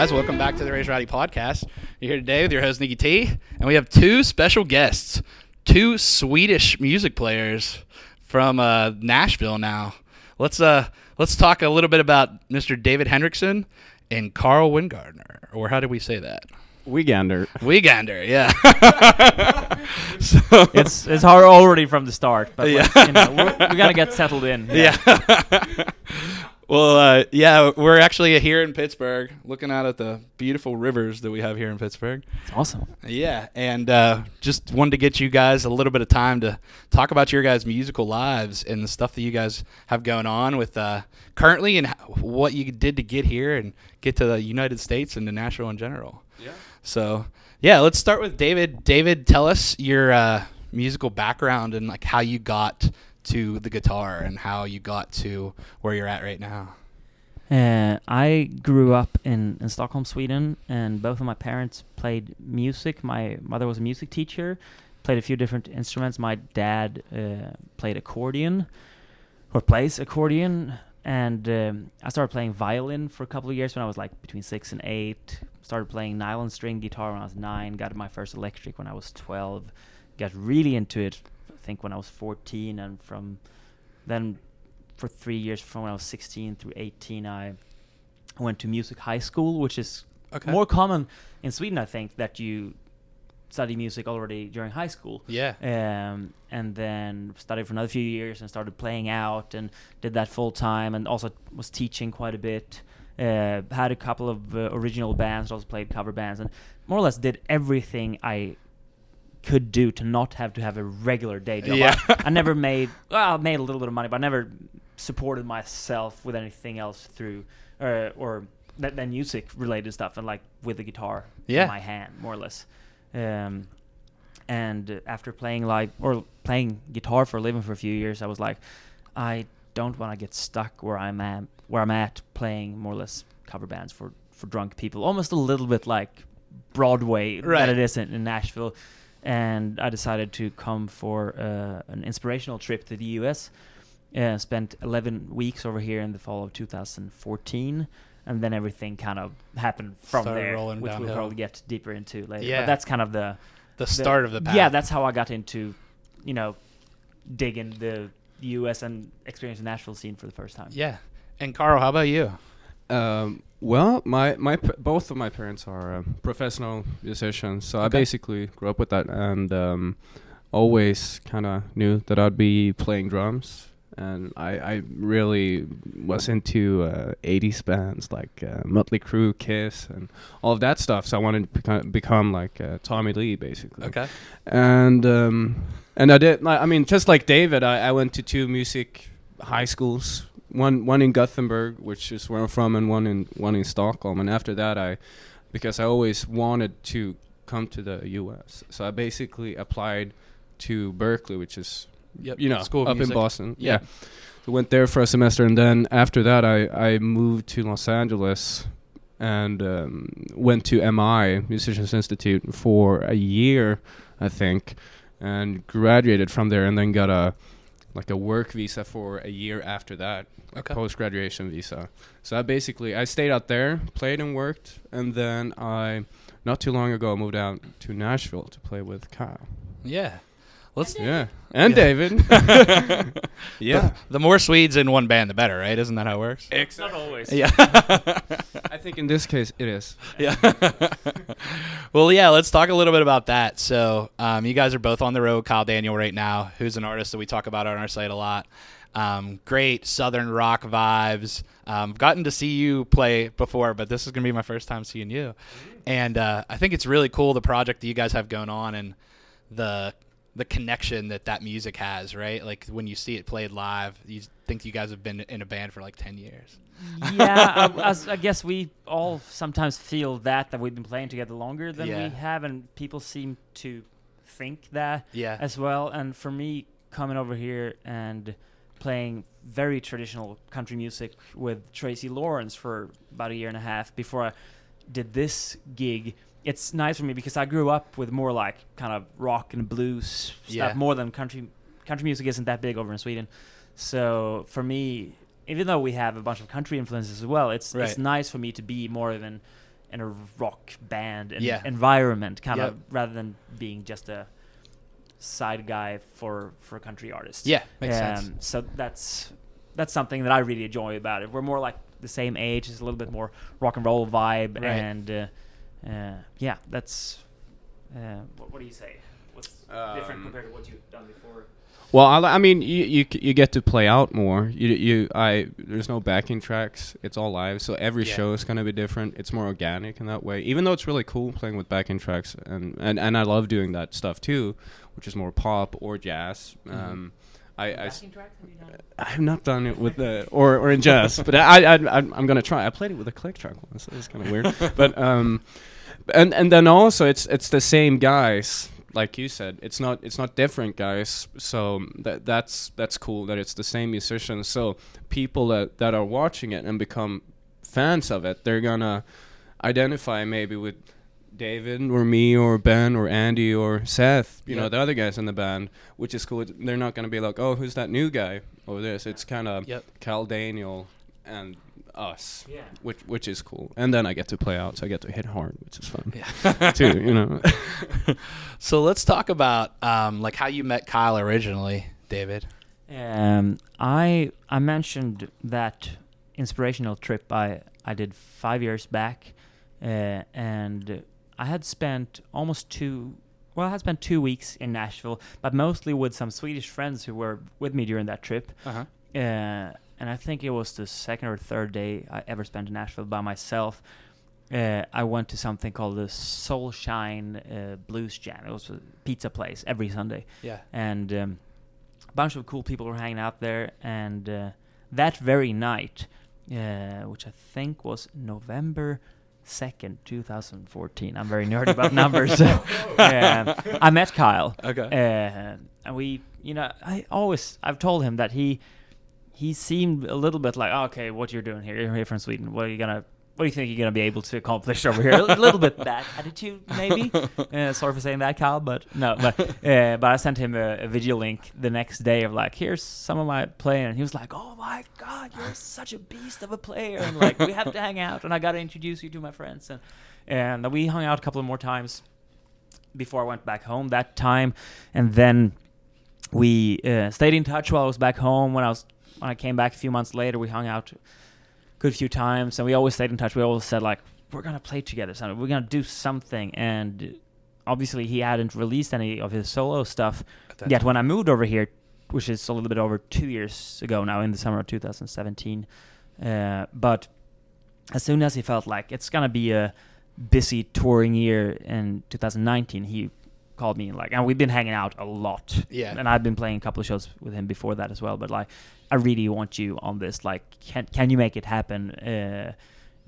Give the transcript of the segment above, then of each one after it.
guys? Welcome back to the Raise Rowdy podcast. You're here today with your host Nikki T, and we have two special guests, two Swedish music players from uh, Nashville. Now, let's uh, let's talk a little bit about Mr. David Henriksen and Carl Wingardner, or how did we say that? Wigander. Wigander, yeah. so, It's it's hard already from the start, but Yeah. like, you know, we're, we gotta get settled in. yeah. well, uh, yeah, we're actually here in Pittsburgh, looking out at the beautiful rivers that we have here in Pittsburgh. it's awesome. Yeah, and uh, just wanted to get you guys a little bit of time to talk about your guys' musical lives and the stuff that you guys have going on with uh, currently and what you did to get here and get to the United States and to Nashville in general. Yeah. So, yeah, let's start with David. David, tell us your uh, musical background and like how you got to the guitar and how you got to where you're at right now. Uh, I grew up in, in Stockholm, Sweden, and both of my parents played music. My mother was a music teacher, played a few different instruments. My dad uh, played accordion, or plays accordion, and um, I started playing violin for a couple of years when I was like between six and eight. Started playing nylon string guitar when I was nine. Got my first electric when I was twelve. Got really into it, think, when I was fourteen, and from then for three years from when I was 16 through 18 I went to music high school which is Okay. more common in Sweden I think that you study music already during high school Yeah. um, and then studied for another few years and started playing out and did that full time and also was teaching quite a bit uh, had a couple of uh, original bands also played cover bands and more or less did everything I could do to not have to have a regular day job. Yeah. I, I never made well, I made a little bit of money, but I never supported myself with anything else through uh, or that than music related stuff and like with the guitar Yeah. in my hand, more or less. Um, and after playing like or playing guitar for a living for a few years, I was like, I don't want to get stuck where I'm at, where I'm at playing more or less cover bands for for drunk people, almost a little bit like Broadway Right. that it is in, in Nashville. And I decided to come for uh, an inspirational trip to the U.S. Uh, spent 11 weeks over here in the fall of 2014, and then everything kind of happened from Started there, rolling which we'll probably get deeper into later. Yeah. But that's kind of the The start of the path. yeah, that's how I got into, you know, digging the U.S. and experiencing the Nashville scene for the first time. Yeah. And Carl, how about you? Um, well, my my both of my parents are uh, professional musicians, so I basically grew up with that and um, always kind of knew that I'd be playing drums. And I, I really was into uh, 80s bands like uh, Mötley Crüe, Kiss, and all of that stuff. So I wanted to become, become like uh, Tommy Lee, basically. Okay. and um, and I did. I mean, just like David, I, I went to two music high schools. One one in Gothenburg, which is where I'm from, and one in one in Stockholm. And after that, I because I always wanted to come to the U.S., so I basically applied to Berklee, which is Yep. you know School up Music. in Boston. Yeah. Yeah. So went there for a semester, and then after that, I I moved to Los Angeles and um, went to MI Musicians Institute for a year, I think, and graduated from there, and then got a like a work visa for a year after that, Okay. post graduation visa. So I basically I stayed out there, played and worked, and then I not too long ago moved out to Nashville to play with Kyle. Yeah. Let's Yeah, and Yeah. David. yeah. The, the more Swedes in one band, the better, right? Isn't that how it works? Not always. Yeah. I think in this case it is. yeah. well, yeah. Let's talk a little bit about that. So, um, you guys are both on the road. Kyle Daniel right now, who's an artist that we talk about on our site a lot. Um, great southern rock vibes. Um, I've gotten to see you play before, but this is gonna be my first time seeing you, and uh, I think it's really cool the project that you guys have going on and the the connection that that music has, right? Like when you see it played live, you think you guys have been in a band for like ten years. yeah, I, I- I guess we all sometimes feel that that we've been playing together longer than Yeah. we have, and people seem to think that Yeah. as well. And for me, coming over here and playing very traditional country music with Tracy Lawrence for about a year and a half before I did this gig. It's nice for me because I grew up with more like kind of rock and blues Yeah. stuff more than country. Country music isn't that big over in Sweden, so for me, even though we have a bunch of country influences as well, it's Right. it's nice for me to be more of an in a rock band Yeah. environment, kind Yep. of rather than being just a side guy for for a country artist. Yeah, makes sense. Um, So that's that's something that I really enjoy about it. We're more like the same age. It's a little bit more rock and roll vibe, Right. and uh, uh, yeah, that's. Uh, what, what do you say? What's different Um, compared to what you've done before? Well, I, I mean, you, you you get to play out more. You you I there's no backing tracks. It's all live, so every Yeah. show is gonna be different. It's more organic in that way. Even though it's really cool playing with backing tracks, and and, and I love doing that stuff too, which is more pop or jazz. Mhm. Um, I, I s- Backing tracks, have you done? I have not done it with the or or in jazz, but I, I I'm, I'm gonna try. I played it with a click track once. It's kind of weird, but um, and and then also it's it's the same guys, like you said. It's not it's not different guys. So that that's that's cool that it's the same musicians. So people that that are watching it and become fans of it, they're gonna identify maybe with David or me or Ben or Andy or Seth, you know, the other guys in the band, which is cool. They're not going to be like, oh, who's that new guy over this? It's kind of Yep. Kyle Daniel and us, Yeah. which which is cool. And then I get to play out, so I get to hit hard, which is fun Yeah. too, you know. so let's talk about um, like how you met Kyle originally, David. Um, I I mentioned that inspirational trip I I did five years back, uh, and I had spent almost two. Well, I had spent two weeks in Nashville, but mostly with some Swedish friends who were with me during that trip. Uh-huh. Uh, and I think it was the second or third day I ever spent in Nashville by myself. Uh, I went to something called the Soulshine uh, Blues Jam. It was a pizza place every Sunday Yeah. and um, a bunch of cool people were hanging out there. And uh, that very night, uh, which I think was November second, two thousand fourteen. I'm very nerdy about numbers. Um, I met Kyle, Okay. uh, and we, you know, I always I've told him that he he seemed a little bit like, okay, what you're doing here? You're here from Sweden. What are you gonna? What do you think you're gonna be able to accomplish over here? a little bit that attitude, maybe. Uh, sorry for saying that, Kyle, but no. But uh, but I sent him a, a video link the next day of like, here's some of my playing, and he was like, oh my god, you're such a beast of a player, and like we have to hang out, and I gotta introduce you to my friends, and and we hung out a couple of more times before I went back home that time, and then we uh, stayed in touch while I was back home. When I was when I came back a few months later, we hung out good few times, and we always stayed in touch. We always said like we're gonna play together, something. We're gonna do something, and obviously he hadn't released any of his solo stuff yet. When I moved over here, which is a little bit over two years ago now, in the summer of 2017, uh, but as soon as he felt like it's gonna be a busy touring year in 2019, he called me like, and we've been hanging out a lot. Yeah. And I've been playing a couple of shows with him before that as well. But like, I really want you on this. Like, can can you make it happen? Uh,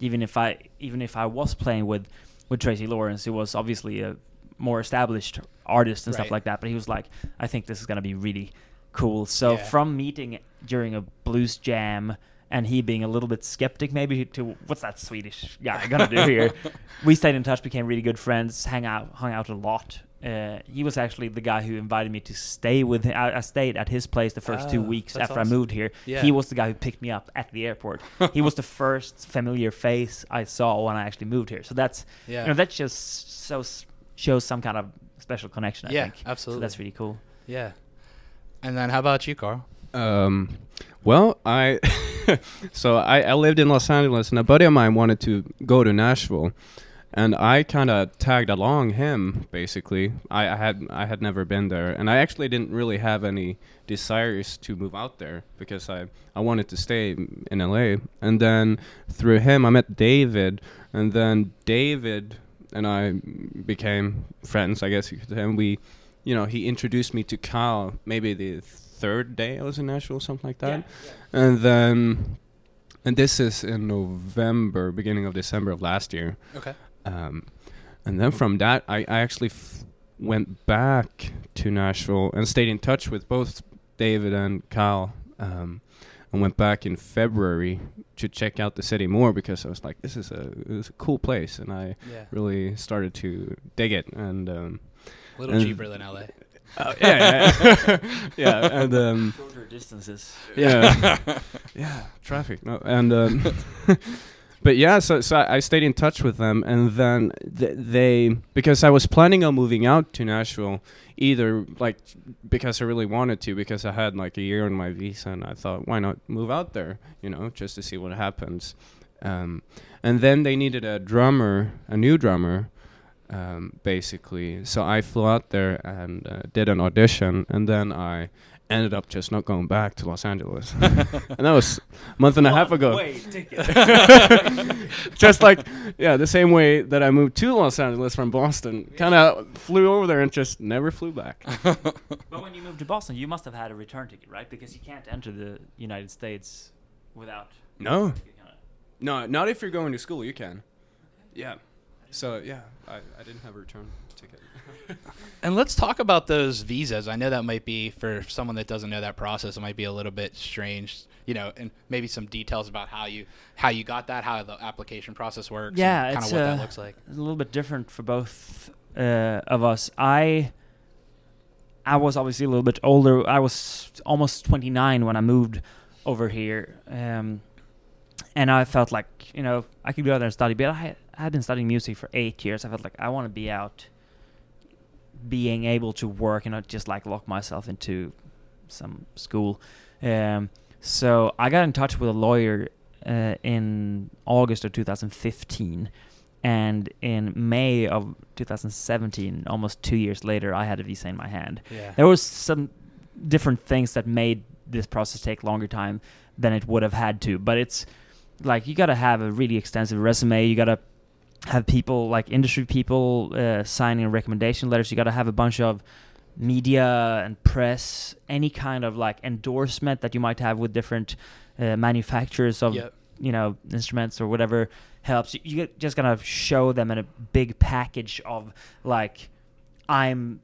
even if I even if I was playing with with Tracy Lawrence, who was obviously a more established artist and Right. stuff like that, but he was like, I think this is gonna be really cool. So Yeah. from meeting during a blues jam and he being a little bit skeptic maybe to what's that Swedish guy gonna do here, we stayed in touch, became really good friends, hang out, hung out a lot. Uh, he was actually the guy who invited me to stay with him. I, I stayed at his place the first two Ah, weeks that's after I moved here. Yeah. He was the guy who picked me up at the airport. he was the first familiar face I saw when I actually moved here. So that's Yeah. you know that just so shows some kind of special connection. I yeah. think. So Absolutely. that's really cool. Yeah. And then how about you, Carl? Um, well, I so I, I lived in Los Angeles, and a buddy of mine wanted to go to Nashville, and I kind of tagged along him. Basically, I, I had I had never been there, and I actually didn't really have any desires to move out there because I I wanted to stay in LA. And then through him, I met David, and then David and I became friends. I guess you could say. And we, you know, he introduced me to Kyle. Maybe the third day I was in Nashville, something like that. Yeah. And then, and this is in November, beginning of December of last year. Okay. Um, and then from that, I, I actually f- went back to Nashville and stayed in touch with both David and Kyle. Um, and went back in February to check out the city more because I was like, this is a, this is a cool place, and I Yeah. really started to dig it. And um, A little and- cheaper than LA. uh, yeah, yeah, yeah, and um, Shorter distances. yeah, yeah, traffic. No, and um, but yeah, so so I stayed in touch with them, and then th- they because I was planning on moving out to Nashville, either like because I really wanted to, because I had like a year on my visa, and I thought why not move out there, you know, just to see what happens. Um, and then they needed a drummer, a new drummer, um, basically. So I flew out there and uh, did an audition, and then I ended up just not going back to Los Angeles. and that was a month and a half ago. just like yeah, the same way that I moved to Los Angeles from Boston, kind of flew over there and just never flew back. But when you moved to Boston, you must have had a return ticket, right? Because you can't enter the United States without. No, no, not if you're going to school. You can. Yeah. So yeah, I, I didn't have a return ticket. And let's talk about those visas. I know that might be for someone that doesn't know that process. It might be a little bit strange, you know, and maybe some details about how you how you got that, how the application process works. Yeah, kind it's of what uh, that looks like. a little bit different for both uh, of us. I I was obviously a little bit older. I was almost 29 when I moved over here, um, and I felt like you know I could go out there and study. But I, I had been studying music for eight years. I felt like I want to be out, being able to work and not just like lock myself into some school. Um, so I got in touch with a lawyer uh, in August of 2015, and in May of 2017, almost two years later, I had a visa in my hand. Yeah. There was some different things that made this process take longer time than it would have had to, but it's like you got to have a really extensive resume. You got to have people like industry people uh, signing recommendation letters. You got to have a bunch of media and press, any kind of like endorsement that you might have with different uh, manufacturers of Yep. you know instruments or whatever helps. You, just gotta show them in a big package of like I'm.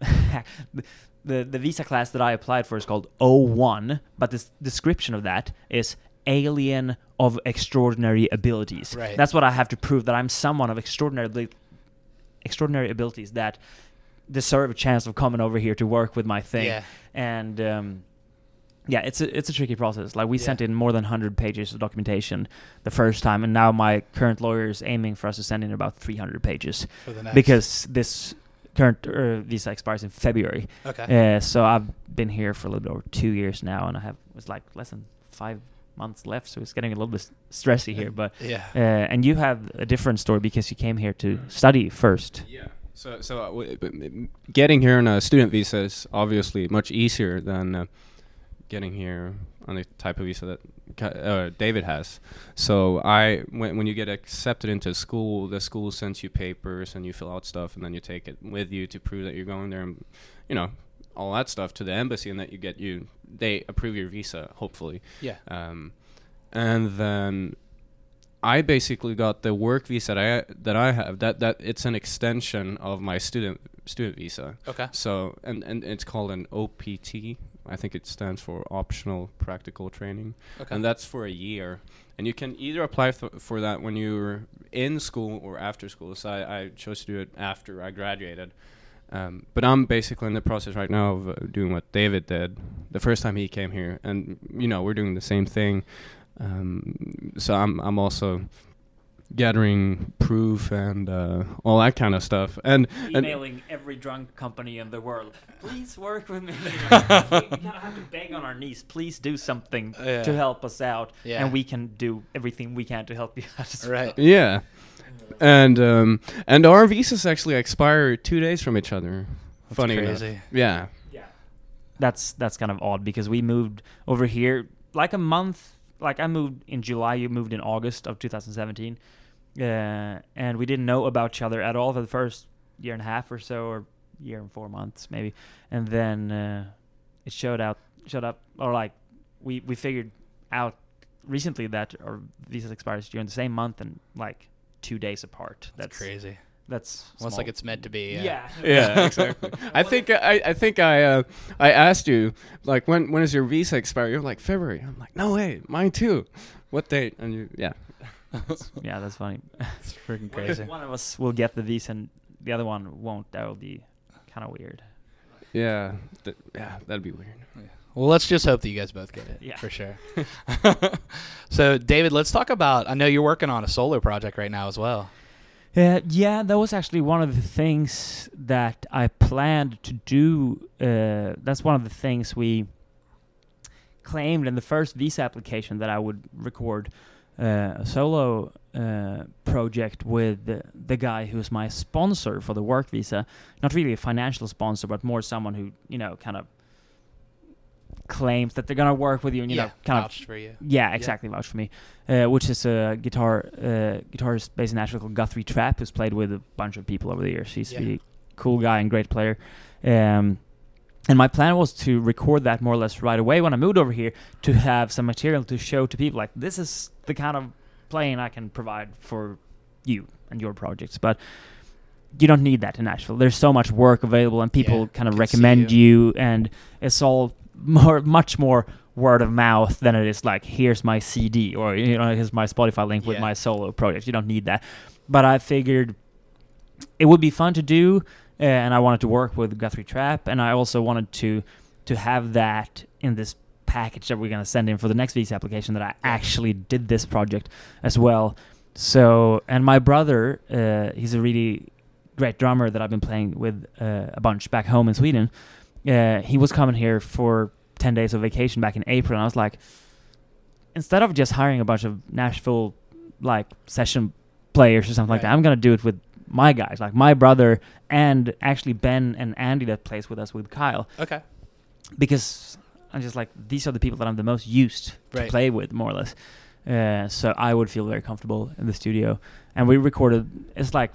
the the visa class that I applied for is called O1, but the description of that is alien of extraordinary abilities. Right. That's what I have to prove that I'm someone of extraordinary extraordinary abilities that deserve a chance of coming over here to work with my thing. Yeah. And um, yeah, it's a it's a tricky process. Like we Yeah. sent in more than 100 pages of documentation the first time, and now my current lawyer is aiming for us to send in about 300 pages For the next. because this current uh, visa expires in February. okay. Uh, so I've been here for a little bit over two years now, and I have it's like less than five months left, so it's getting a little bit stressy here. But yeah. uh, and you have a different story because you came here to study first. Yeah. So, so uh, w- b- m- getting here on a student visa is obviously much easier than uh, getting here on the type of visa that uh, David has. So, I when when you get accepted into school, the school sends you papers and you fill out stuff, and then you take it with you to prove that you're going there, and you know all that stuff to the embassy, and that you get you they approve your visa, hopefully. Yeah. Um, and then I basically got the work visa that I that I have. That that it's an extension of my student student visa. Okay. So and and it's called an OPT. I think it stands for optional practical training, Okay. and that's for a year. And you can either apply th- for that when you're in school or after school. So I, I chose to do it after I graduated. Um, but I'm basically in the process right now of uh, doing what David did the first time he came here, and you know we're doing the same thing. Um, so I'm I'm also gathering proof and uh, all that kind of stuff. And, and Emailing every drunk company in the world, please work with me. we kind of have to beg on our knees. Please do something Yeah. to help us out, Yeah. and we can do everything we can to help you out. as well. Right. yeah, and um, and our visas actually expire two days from each other. That's Funny crazy. Yeah. Yeah. That's that's kind of odd because we moved over here like a month. Like I moved in July, you moved in August of 2017, uh, and we didn't know about each other at all for the first year and a half or so, or year and four months maybe, and then uh, it showed out, showed up, or like we we figured out recently that our visa expires during the same month and like two days apart. That's, crazy. That's Almost small. like it's meant to be. yeah Yeah, exactly. I think I, I think I uh, I asked you like when when is your visa expire? You're like February. I'm like no way, mine too. What date? And you yeah. yeah that's funny. It's freaking One- crazy. One of us will get the visa and the other one won't. That will be kind of weird. Yeah, th- yeah, that'd be weird. Well, let's just hope that you guys both get it. Yeah. for sure. so, David, let's talk about. I know you're working on a solo project right now as well. Uh, yeah, that was actually one of the things that I planned to do. Uh, that's one of the things we claimed in the first visa application that I would record uh, a solo uh, project with the, the guy who's my sponsor for the work visa. Not really a financial sponsor, but more someone who you know kind of claims that they're gonna work with you and you yeah, know kind of for you. yeah, exactly. Vouch for me. Uh, which is a guitar uh, guitarist based in Nashville called Guthrie Trapp, who's played with a bunch of people over the years. He's Yeah. a really cool guy and great player. Um, and my plan was to record that more or less right away when I moved over here to have some material to show to people. Like this is the kind of playing I can provide for you and your projects, but. You don't need that in Nashville. There's so much work available, and people Yeah, kind of recommend you, and it's all more, much more word of mouth than it is like here's my CD or you know here's my Spotify link with Yeah. my solo project. You don't need that. But I figured it would be fun to do, uh, and I wanted to work with Guthrie Trapp, and I also wanted to to have that in this package that we're gonna send in for the next visa application that I actually did this project as well. So and my brother, uh, he's a really great drummer that I've been playing with uh, a bunch back home in Sweden. Uh, he was coming here for 10 days of vacation back in April, and I was like, instead of just hiring a bunch of Nashville like session players or something like that, I'm gonna do it with my guys, like my brother and actually Ben and Andy that plays with us with Kyle, Okay. because I'm just like these are the people that I'm the most used to play with, more or less. Uh, so I would feel very comfortable in the studio, and we recorded. It's like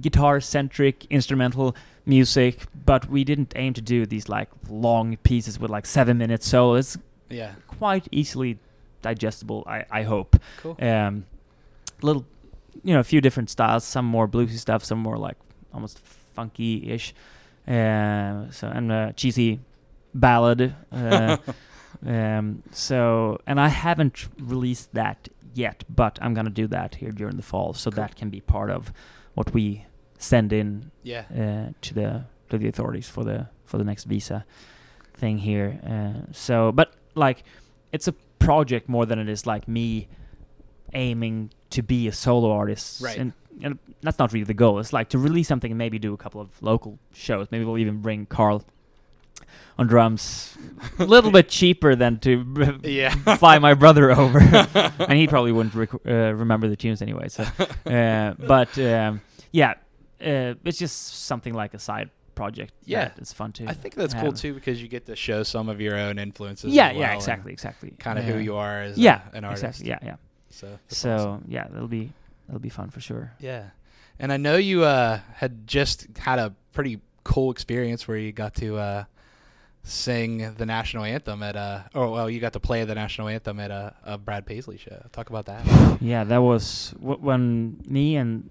guitar centric instrumental music, but we didn't aim to do these like long pieces with like seven minutes. So it's Yeah. quite easily digestible. I I hope. Cool. Um, little, you know, a few different styles. Some more bluesy stuff. Some more like almost funky-ish. Uh, so and uh, cheesy ballad. Uh, um, so and I haven't released that yet, but I'm gonna do that here during the fall, so Cool. that can be part of what we send in Yeah. uh, to the to the authorities for the for the next visa thing here. Uh, so, but like, it's a project more than it is like me aiming to be a solo artist. Right. And, and that's not really the goal. It's like to release something and maybe do a couple of local shows. Maybe we'll even bring Carl on drums, a little bit cheaper than to Yeah. fly my brother over, and he probably wouldn't rec- uh, remember the tunes anyway. So, uh, but um, yeah, uh, it's just something like a side project. Yeah. it's fun too I think that's cool too because you get to show some of your own influences. Yeah, yeah, well and exactly, exactly. Kind of who Uh, you are as a- Yeah, an artist. exactly. Yeah, yeah. So. So awesome. yeah, that'll be that'll be fun for sure. Yeah. And I know you uh, had just had a pretty cool experience where you got to uh, sing the national anthem at a, oh well, you got to play the national anthem at a, a Brad Paisley show. Talk about that. Yeah, that was w- when me and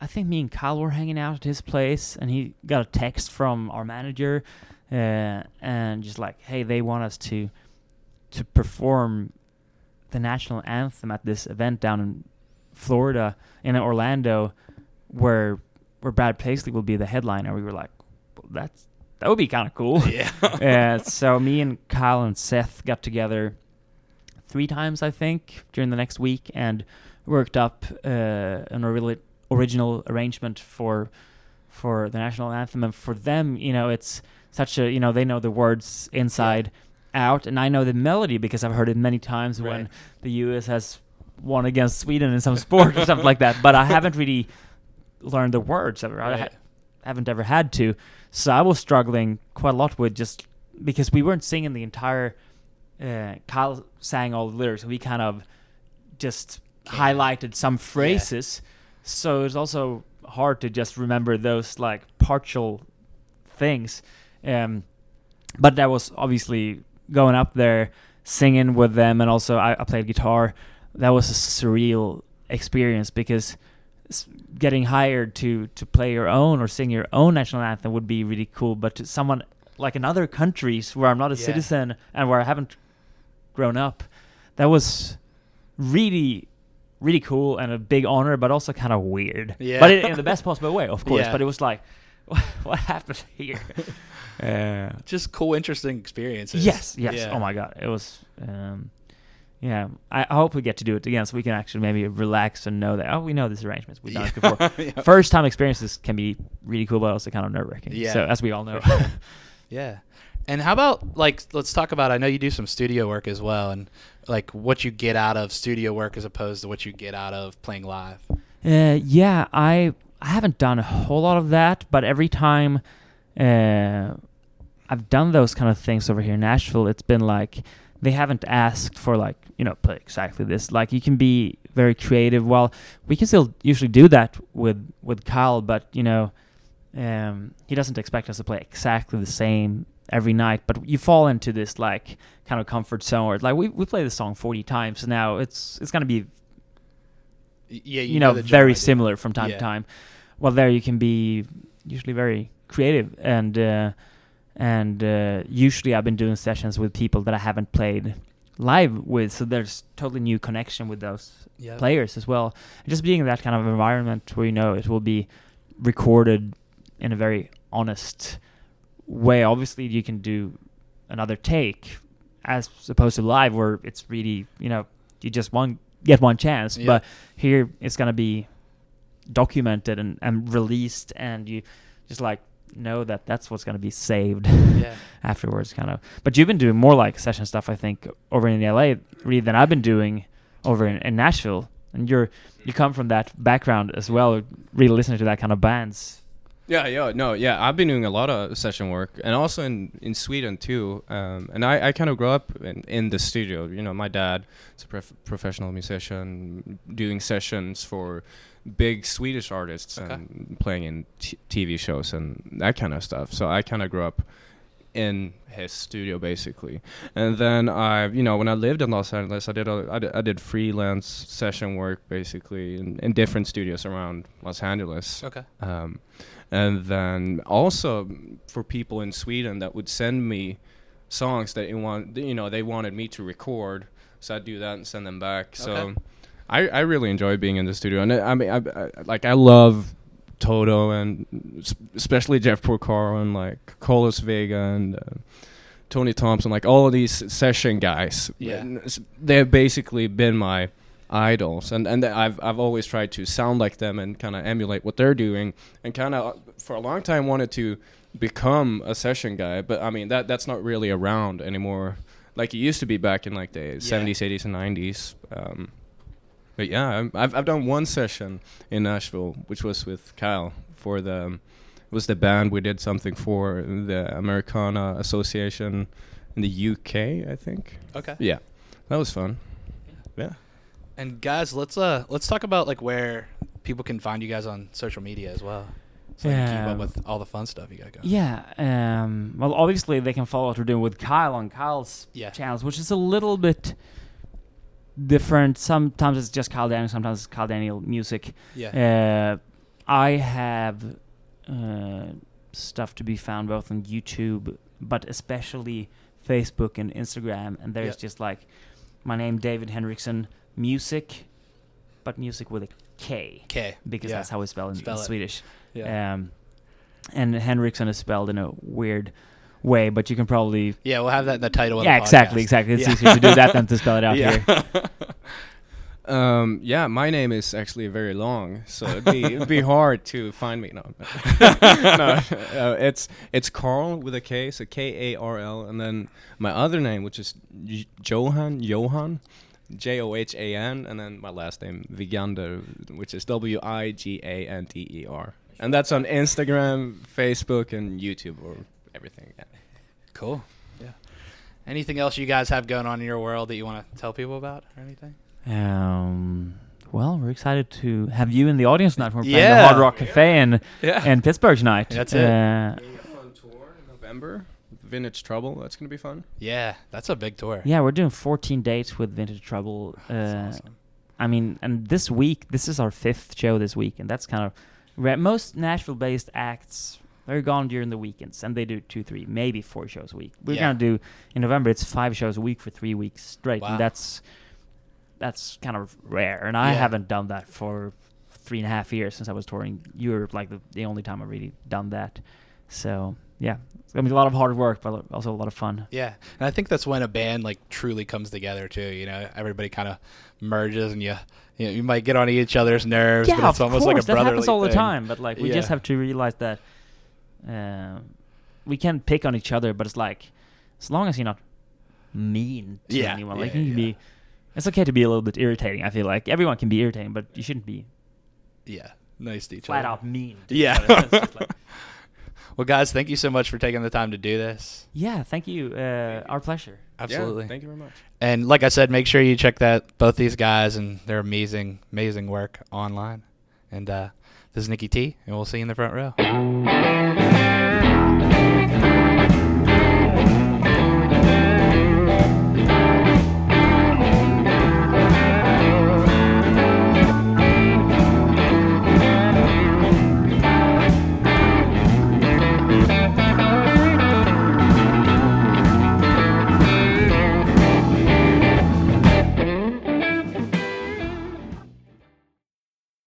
I think me and Kyle were hanging out at his place, and he got a text from our manager, uh, and just like, hey, they want us to to perform the national anthem at this event down in Florida in Orlando, where where Brad Paisley will be the headliner. We were like, well, that's that would be kind of cool. yeah. uh, so me and Kyle and Seth got together three times, I think, during the next week and worked up uh, an ori- original arrangement for for the national anthem. And for them, you know, it's such a you know they know the words inside out, and I know the melody because I've heard it many times when the U.S. has won against Sweden in some sport or something like that. But I haven't really learned the words ever. I ha- haven't ever had to. So I was struggling quite a lot with just because we weren't singing the entire. Uh, Kyle sang all the lyrics, and we kind of just highlighted some phrases. So it's also hard to just remember those like partial things. Um, but that was obviously going up there, singing with them, and also I, I played guitar. That was a surreal experience because getting hired to to play your own or sing your own national anthem would be really cool. But to someone like in other countries where I'm not a Yeah. citizen and where I haven't grown up, that was really really cool and a big honor, but also kind of weird. Yeah. But in, in the best possible way, of course. Yeah. But it was like, what happened here? uh, Just cool, interesting experiences. yes, yes. Yeah. Oh my god, it was. Um, yeah, I, hope we get to do it again, so we can actually maybe relax and know that oh, we know these arrangements. We've done it before. Yeah. First time experiences can be really cool, but also kind of nerve wracking. Yeah. So as we all know. Yeah. And how about like let's talk about I know you do some studio work as well and like what you get out of studio work as opposed to what you get out of playing live. Uh, yeah, I I haven't done a whole lot of that, but every time uh, I've done those kind of things over here in Nashville, it's been like they haven't asked for like you know play exactly this. Like you can be very creative. Well, we can still usually do that with with Kyle, but you know um, he doesn't expect us to play exactly the same every night. But you fall into this like kind of comfort zone where like we we play this song forty times, so now it's it's gonna be Yeah, you, know, the general very similar from time Yeah. to time. Well, there you can be usually very creative, and uh, and uh, usually I've been doing sessions with people that I haven't played live with, so there's totally new connection with those Yeah. players as well. And just being in that kind of environment where you know it will be recorded in a very honest way. Obviously, you can do another take as opposed to live where it's really you know you just one get one chance, Yeah. but here it's gonna be documented and, and released, and you just like know that that's what's gonna be saved Yeah. afterwards, kind of. But you've been doing more like session stuff, I think, over in LA, really, than I've been doing over in, in Nashville. And you're you come from that background as well, really listening to that kind of bands. Yeah, yeah, no, yeah. I've been doing a lot of session work, and also in, in Sweden too. Um, and I, I kind of grew up in, in the studio. You know, my dad is a prof- professional musician, doing sessions for big Swedish artists Okay. and playing in t- TV shows and that kind of stuff. So I kind of grew up in his studio basically. And then I, you know, when I lived in Los Angeles, I did a, I did, freelance session work basically in, in different studios around Los Angeles. Okay. Um, and then also for people in Sweden that would send me songs that they want, you know, they wanted me to record, so I'd do that and send them back. okay. So I, I really enjoy being in the studio, and I, I mean, I, I, like I love Toto and especially Jeff Porcaro and like Carlos Vega and uh, Tony Thompson, like all of these session guys. Yeah. They've basically been my idols, and and I've I've always tried to sound like them and kind of emulate what they're doing, and kind of for a long time wanted to become a session guy, but I mean that that's not really around anymore, like it used to be back in like the Yeah. 70s, 80s, and 90s. Um, but yeah, I'm- I've I've done one session in Nashville, which was with Kyle for the um, it was the band we did something for the Americana Association in the UK, I think. Okay. Yeah, that was fun. Yeah. And guys, let's uh let's talk about like where people can find you guys on social media as well. So they can keep Yeah. up with all the fun stuff you got going. Yeah. Um, well, obviously they can follow what we're doing with Kyle on Kyle's Yeah. channels, which is a little bit different. Sometimes it's just Kyle Daniel, sometimes it's Kyle Daniel music. Yeah. Uh, I have uh, stuff to be found both on YouTube, but especially Facebook and Instagram. And there's Yep. just like my name, David Henriksen, music, but music with a K Okay. because Yeah. that's how we spell in, Spell in. Swedish. Yeah. Um, and Henriksen is spelled in a weird way, but you can probably yeah, we'll have that in the title of yeah, the exactly, exactly. It's Yeah. easier to do that than to spell it out yeah. here. Um, yeah, my name is actually very long, so it'd be, it'd be hard to find me. No, no uh, it's it's Carl with a K, so K A R L, and then my other name, which is J- Johan Johan, J O H A N, and then my last name Wigander, which is W I G A N D E R, and that's on Instagram, Facebook, and YouTube, or everything. Yeah. Cool. Yeah. Anything else you guys have going on in your world that you want to tell people about or anything? Um, well, we're excited to have you in the audience tonight. We're playing the Yeah. Hard Rock Cafe in Yeah. in Pittsburgh tonight. That's it. Uh, Doing a fun tour in November, Vintage Trouble. That's gonna be fun. yeah, that's a big tour. yeah, we're doing 14 dates with Vintage Trouble. Uh, That's awesome. I mean, and this week, this is our fifth show this week, and that's kind of rare. Most Nashville-based acts they're gone during the weekends, and they do two, three, maybe four shows a week. We're Yeah. gonna do in November. It's five shows a week for three weeks straight, Wow. and that's that's kind of rare. And I Yeah. haven't done that for three and a half years since I was touring Europe. Like the, the only time I've really done that. So yeah, it's gonna be a lot of hard work, but also a lot of fun. Yeah, and I think that's when a band like truly comes together too. You know, everybody kind of merges, and you you, know, you might get on each other's nerves, yeah, but it's of almost course like a that happens all the thing. time. But like we just have to realize that uh, we can pick on each other, but it's like as long as you're not mean to Yeah, anyone, like yeah, you can yeah. be. It's okay to be a little bit irritating. I feel like everyone can be irritating, but you shouldn't be Yeah, nice to each flat other. out mean. To Yeah. each other. It's just like- Well, guys, thank you so much for taking the time to do this. yeah, thank you. Uh, our pleasure. Absolutely. Yeah, thank you very much. And like I said, make sure you check that both these guys and their amazing, amazing work online. And uh, this is Nikki T, and we'll see you in the front row.